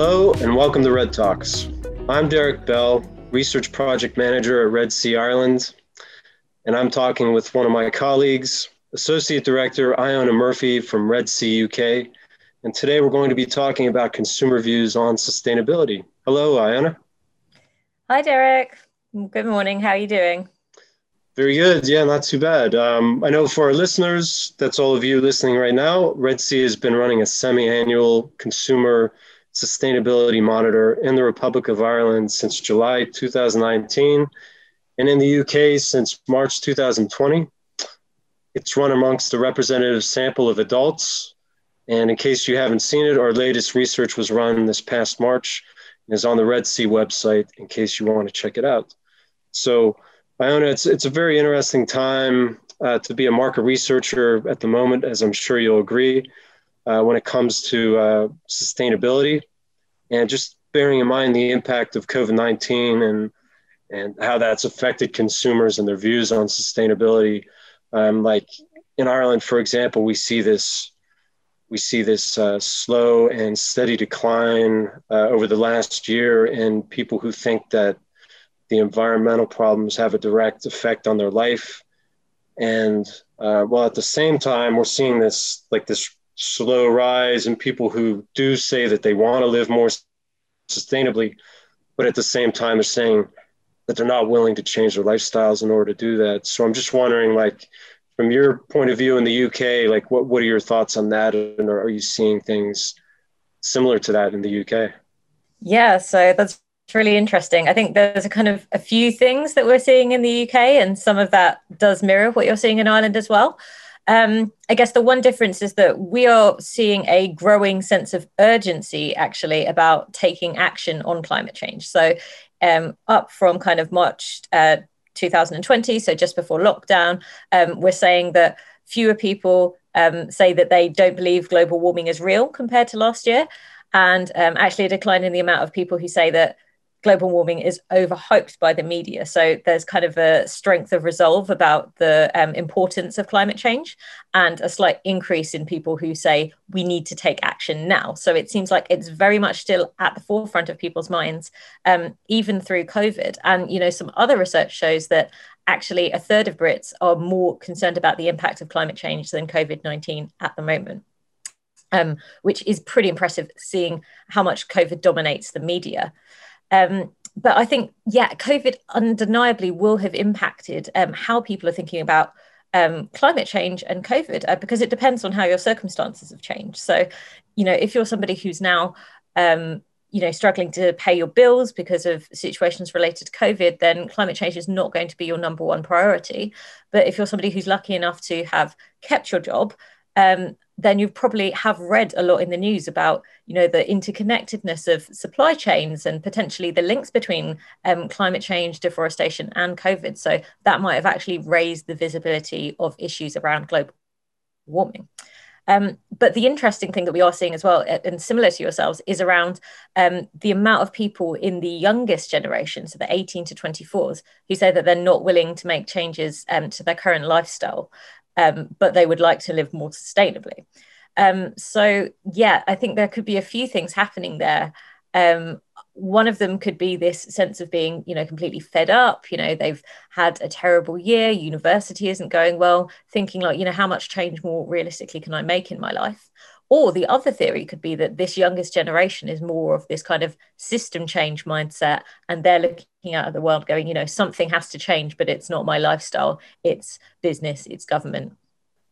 Hello and welcome to Red Talks. I'm Derek Bell, Research Project Manager at RED C Ireland, and I'm talking with one of my colleagues, Associate Director Iona Murphy from RED C UK. And today we're going to be talking about consumer views on sustainability. Hello, Iona. Hi, Derek. Good morning. How are you doing? Very good. Yeah, not too bad. Um, I know for our listeners, that's all of you listening right now, RED C has been running a semi annual consumer sustainability monitor in the Republic of Ireland since July 2019 and in the UK since March 2020. It's run amongst a representative sample of adults. And in case you haven't seen it, our latest research was run this past March and is on the RED C website in case you want to check it out. So Iona, it's it's a very interesting time uh, to be a market researcher at the moment, as I'm sure you'll agree, uh, when it comes to uh, sustainability, and just bearing in mind the impact of COVID-19 and and how that's affected consumers and their views on sustainability. Um, like in Ireland, for example, we see this we see this uh, slow and steady decline uh, over the last year in people who think that the environmental problems have a direct effect on their life. And uh, while at the same time, we're seeing this like this slow rise in people who do say that they want to live more sustainably, but at the same time, they're saying that they're not willing to change their lifestyles in order to do that. So I'm just wondering, like, from your point of view in the UK, like, what, what are your thoughts on that? And are you seeing things similar to that in the UK? Yeah, so that's really interesting. I think there's a kind of a few things that we're seeing in the UK, and some of that does mirror what you're seeing in Ireland as well. Um, I guess the one difference is that we are seeing a growing sense of urgency actually about taking action on climate change. So, um, up from kind of March uh, 2020, so just before lockdown, um, we're saying that fewer people um, say that they don't believe global warming is real compared to last year, and um, actually a decline in the amount of people who say that global warming is overhyped by the media. So there's kind of a strength of resolve about the um, importance of climate change and a slight increase in people who say we need to take action now. So it seems like it's very much still at the forefront of people's minds, um, even through COVID. And, you know, some other research shows that actually a third of Brits are more concerned about the impact of climate change than COVID 19 at the moment. Um, which is pretty impressive seeing how much COVID dominates the media. Um, but I think, yeah, COVID undeniably will have impacted um, how people are thinking about um, climate change and COVID uh, because it depends on how your circumstances have changed. So, you know, if you're somebody who's now, um, you know, struggling to pay your bills because of situations related to COVID, then climate change is not going to be your number one priority. But if you're somebody who's lucky enough to have kept your job, um, then you probably have read a lot in the news about you know the interconnectedness of supply chains and potentially the links between um, climate change deforestation and covid. So that might have actually raised the visibility of issues around global warming. Um, but the interesting thing that we are seeing as well, and similar to yourselves, is around um, the amount of people in the youngest generation, so the 18 to 24s, who say that they're not willing to make changes um, to their current lifestyle um, but they would like to live more sustainably. Um, so, yeah, I think there could be a few things happening there. Um, one of them could be this sense of being, you know, completely fed up. You know, they've had a terrible year, university isn't going well, thinking like, you know, how much change more realistically can I make in my life? Or the other theory could be that this youngest generation is more of this kind of system change mindset, and they're looking out at the world going, you know, something has to change, but it's not my lifestyle, it's business, it's government.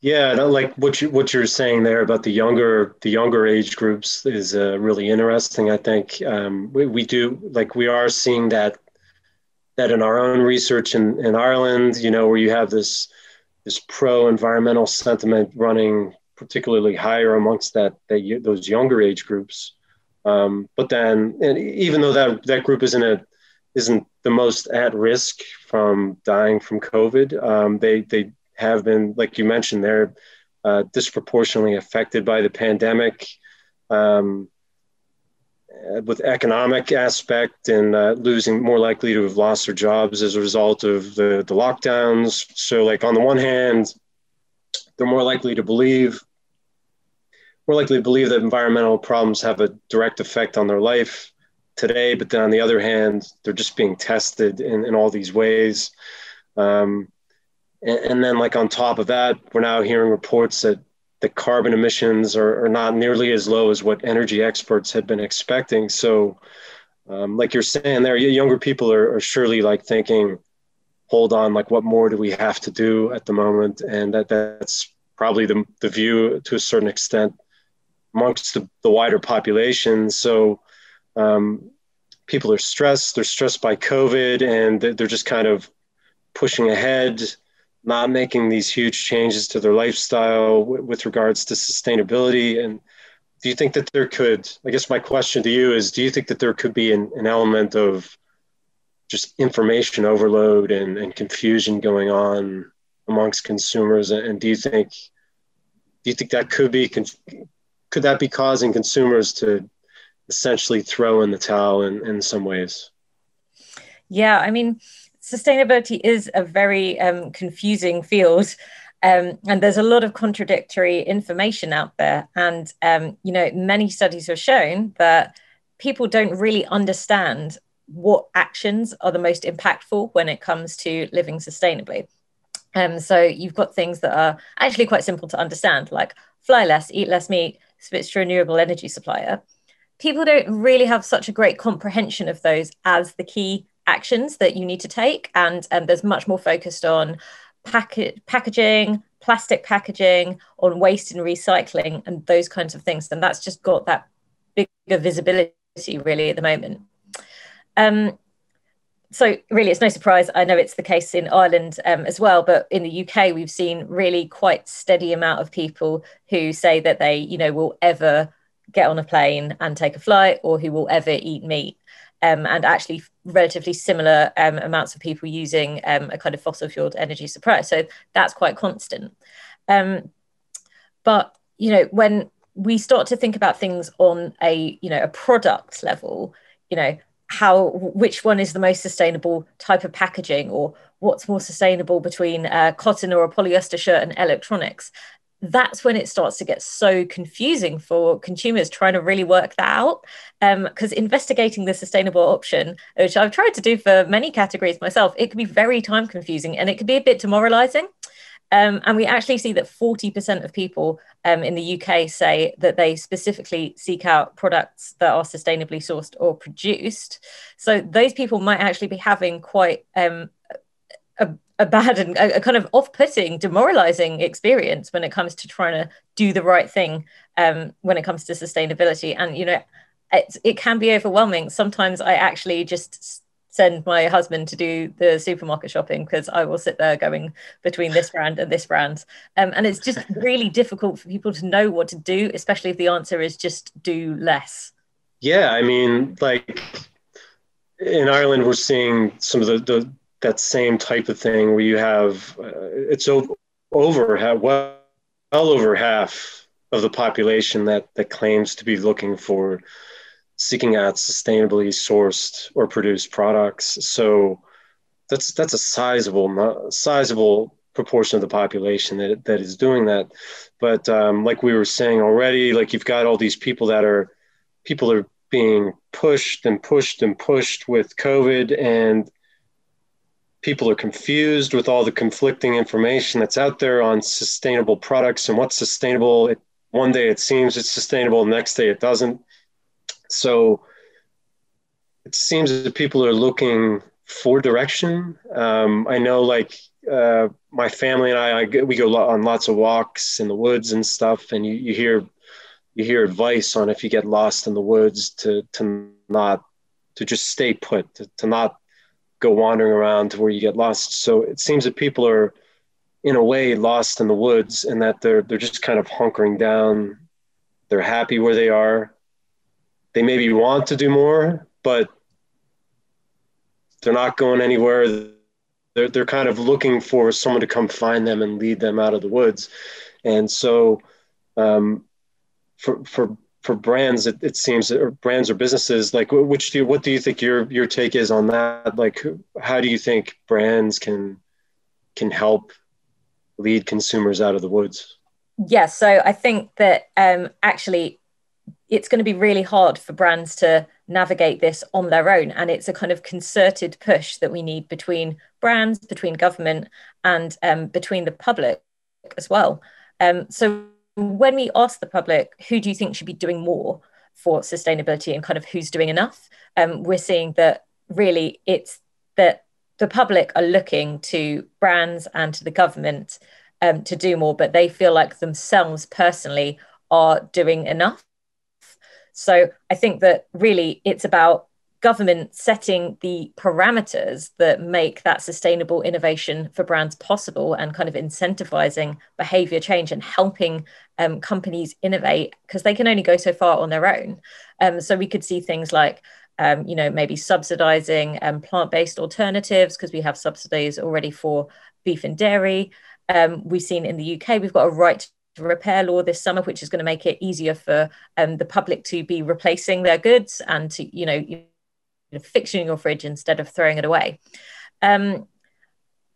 Yeah, like what you what you're saying there about the younger the younger age groups is uh, really interesting. I think um, we, we do like we are seeing that that in our own research in, in Ireland, you know, where you have this this pro environmental sentiment running particularly higher amongst that, that those younger age groups. Um, but then, and even though that that group isn't a isn't the most at risk from dying from COVID, um, they they have been, like you mentioned, they're uh, disproportionately affected by the pandemic. Um, with economic aspect and uh, losing more likely to have lost their jobs as a result of the, the lockdowns. So, like on the one hand, they're more likely to believe more likely to believe that environmental problems have a direct effect on their life today, but then on the other hand, they're just being tested in, in all these ways. Um, and, and, then, like on top of that, we're now hearing reports that the carbon emissions are, are not nearly as low as what energy experts had been expecting. So, um, like you're saying there, younger people are, are surely like thinking, hold on, like what more do we have to do at the moment? And that that's probably the, the view to a certain extent amongst the, the wider population. So um, people are stressed. They're stressed by COVID, and they're just kind of pushing ahead, not making these huge changes to their lifestyle with regards to sustainability. And do you think that there could? I guess my question to you is: Do you think that there could be an, an element of just information overload and, and confusion going on amongst consumers? And do you think do you think that could be could that be causing consumers to essentially throw in the towel in, in some ways? Yeah, I mean, sustainability is a very um, confusing field. Um, and there's a lot of contradictory information out there. And, um, you know, many studies have shown that people don't really understand what actions are the most impactful when it comes to living sustainably. Um, so you've got things that are actually quite simple to understand, like fly less, eat less meat, switch to renewable energy supplier. People don't really have such a great comprehension of those as the key actions that you need to take, and, and there's much more focused on pack- packaging, plastic packaging, on waste and recycling, and those kinds of things. And that's just got that bigger visibility really at the moment. Um, so really it's no surprise i know it's the case in ireland um, as well but in the uk we've seen really quite steady amount of people who say that they you know will ever get on a plane and take a flight or who will ever eat meat. Um, and actually relatively similar um, amounts of people using um, a kind of fossil fueled energy supply so that's quite constant. Um, but you know when we start to think about things on a you know a product level you know how which one is the most sustainable type of packaging or what's more sustainable between uh, cotton or a polyester shirt and electronics? That's when it starts to get so confusing for consumers trying to really work that out. Because um, investigating the sustainable option which i've tried to do for many categories myself it can be very time confusing and it can be a bit demoralizing um, and we actually see that 40% of people um, in the UK say that they specifically seek out products that are sustainably sourced or produced. So those people might actually be having quite um, a, a, bad and a, a kind of off putting, demoralizing experience when it comes to trying to do the right thing um, when it comes to sustainability. And, you know, it, it can be overwhelming. Sometimes I actually just send my husband to do the supermarket shopping because I will sit there going between this brand and this brand. Um, and it's just really difficult for people to know what to do, especially if the answer is just do less. Yeah, I mean, like in Ireland, we're seeing some of the, the that same type of thing where you have uh, it's over, over well, well over half of the population that that claims to be looking for seeking out sustainably sourced or produced products. So that's that's a sizable sizable proportion of the population that that is doing that. But um, like we were saying already, like you've got all these people that are people are being pushed and pushed and pushed with COVID and people are confused with all the conflicting information that's out there on sustainable products and what's sustainable. It, one day it seems it's sustainable, the next day it doesn't. So it seems that people are looking for direction. Um, I know, like uh, my family and I, I, we go on lots of walks in the woods and stuff, and you, you hear you hear advice on if you get lost in the woods to to not to just stay put, to, to not go wandering around to where you get lost. So it seems that people are in a way lost in the woods and that they're they're just kind of hunkering down. They're happy where they are they maybe want to do more, but they're not going anywhere. They're, they're kind of looking for someone to come find them and lead them out of the woods. And so, um, for, for, for brands, it, it seems, or brands or businesses, like which do you, what do you think your, your take is on that? Like, how do you think brands can, can help lead consumers out of the woods? yeah, so I think that um, actually it's going to be really hard for brands to navigate this on their own. And it's a kind of concerted push that we need between brands, between government, and um, between the public as well. Um, so when we ask the public, who do you think should be doing more for sustainability and kind of who's doing enough, um, we're seeing that really it's that the public are looking to brands and to the government um, to do more, but they feel like themselves personally are doing enough. So I think that really it's about government setting the parameters that make that sustainable innovation for brands possible and kind of incentivizing behavior change and helping um, companies innovate because they can only go so far on their own. Um, so we could see things like um, you know, maybe subsidizing um, plant-based alternatives because we have subsidies already for beef and dairy. Um, we've seen in the UK, we've got a right to repair law this summer, which is going to make it easier for um, the public to be replacing their goods and to, you know, you know fixing your fridge instead of throwing it away. Um,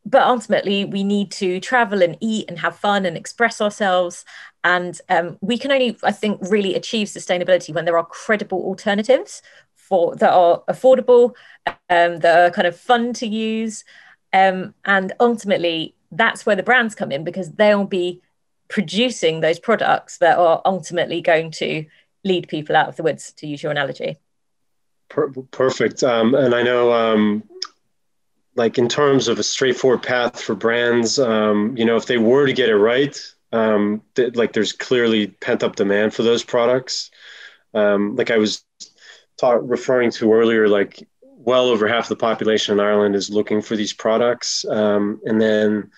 but ultimately, we need to travel and eat and have fun and express ourselves. And um, we can only, I think, really achieve sustainability when there are credible alternatives for that are affordable, um, that are kind of fun to use, um, and ultimately that's where the brands come in because they'll be producing those products that are ultimately going to lead people out of the woods, to use your analogy. Perfect. Um, and I know, um, like in terms of a straightforward path for brands, um, you know, if they were to get it right, um, th- like there's clearly pent up demand for those products. Um, like I was referring to earlier, like well over half the population in Ireland is looking for these products. Um, and then,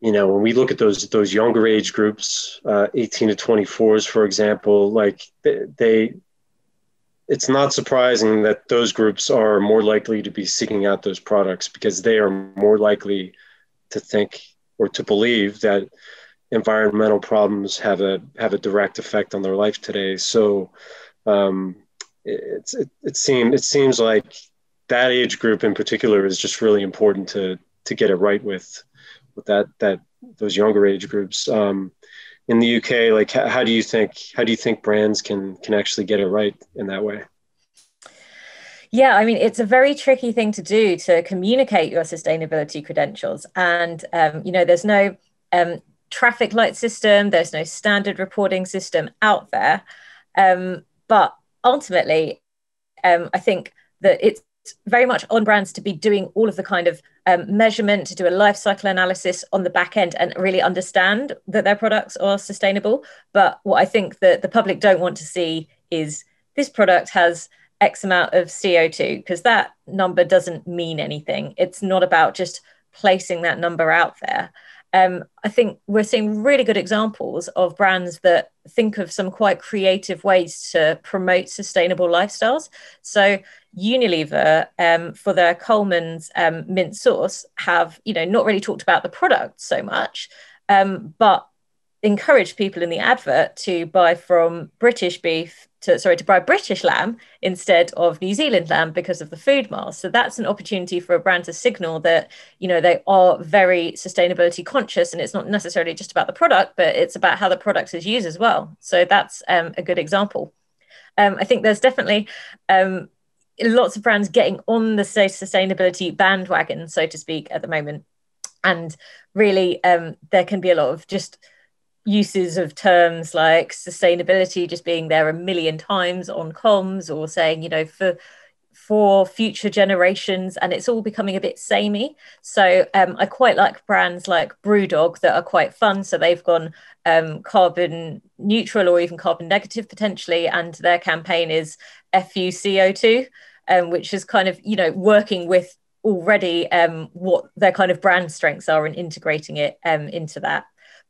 you know, when we look at those those younger age groups, uh, 18 to 24s, for example, like they, they, it's not surprising that those groups are more likely to be seeking out those products because they are more likely to think or to believe that environmental problems have a have a direct effect on their life today. So, um, it's it, it seems it seems like that age group in particular is just really important to to get it right with with that that those younger age groups um, in the UK like how, how do you think how do you think brands can can actually get it right in that way yeah, I mean, it's a very tricky thing to do to communicate your sustainability credentials. And, um, you know, there's no um, traffic light system, there's no standard reporting system out there. Um, but ultimately, um, I think that it's very much on brands to be doing all of the kind of um, measurement, to do a life cycle analysis on the back end and really understand that their products are sustainable. But what I think that the public don't want to see is this product has X amount of CO2, because that number doesn't mean anything. It's not about just placing that number out there um, I think we're seeing really good examples of brands that think of some quite creative ways to promote sustainable lifestyles. So Unilever, um, for their Colman's um, mint sauce, have you know not really talked about the product so much, um, but encouraged people in the advert to buy from British beef to sorry to buy British lamb instead of New Zealand lamb because of the food miles. So that's an opportunity for a brand to signal that you know they are very sustainability conscious, and it's not necessarily just about the product, but it's about how the product is used as well. So that's um, a good example. Um, I think there's definitely um, lots of brands getting on the sustainability bandwagon, so to speak, at the moment, and really um, there can be a lot of just uses of terms like sustainability just being there a million times on comms or saying you know for for future generations and it's all becoming a bit samey. So um, i quite like brands like brewdog that are quite fun. So they've gone um, carbon neutral or even carbon negative potentially and their campaign is fu co2 um, which is kind of you know working with already um, what their kind of brand strengths are and integrating it um, into that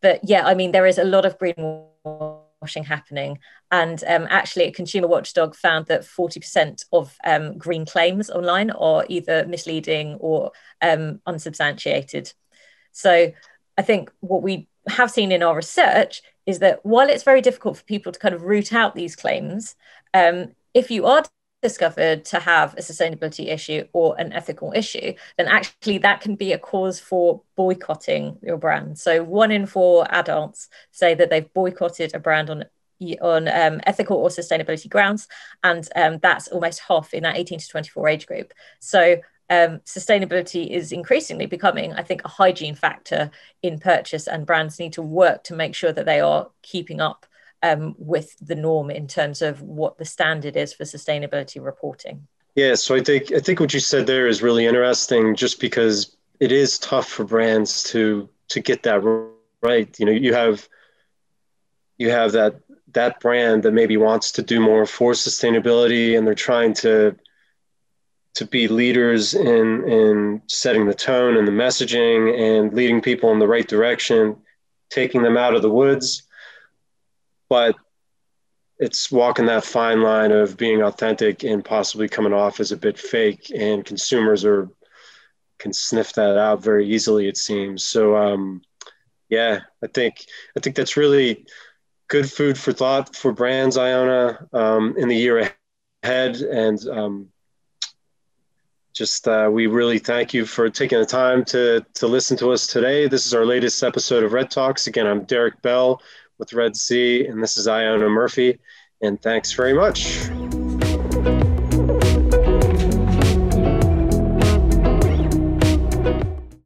but yeah, I mean, there is a lot of greenwashing happening. And um, actually, a consumer watchdog found that 40% of um, green claims online are either misleading or um, unsubstantiated. So I think what we have seen in our research is that while it's very difficult for people to kind of root out these claims, um, if you are discovered to have a sustainability issue or an ethical issue, then actually that can be a cause for boycotting your brand. So one in four adults say that they've boycotted a brand on on um, ethical or sustainability grounds, and um, that's almost half in that 18 to 24 age group. So um, sustainability is increasingly becoming, I think, a hygiene factor in purchase, and brands need to work to make sure that they are keeping up um, with the norm in terms of what the standard is for sustainability reporting. Yeah, so I think I think what you said there is really interesting, just because it is tough for brands to to get that right. You know, you have you have that that brand that maybe wants to do more for sustainability, and they're trying to to be leaders in in setting the tone and the messaging and leading people in the right direction, taking them out of the woods but it's walking that fine line of being authentic and possibly coming off as a bit fake and consumers are can sniff that out very easily it seems. So um, yeah i think i think that's really good food for thought for brands iona um, in the year ahead. And um, just uh, we really thank you for taking the time to to listen to us today. This is our latest episode of red talks. Again i'm derek bell with RED C. And this is Iona Murphy. And thanks very much.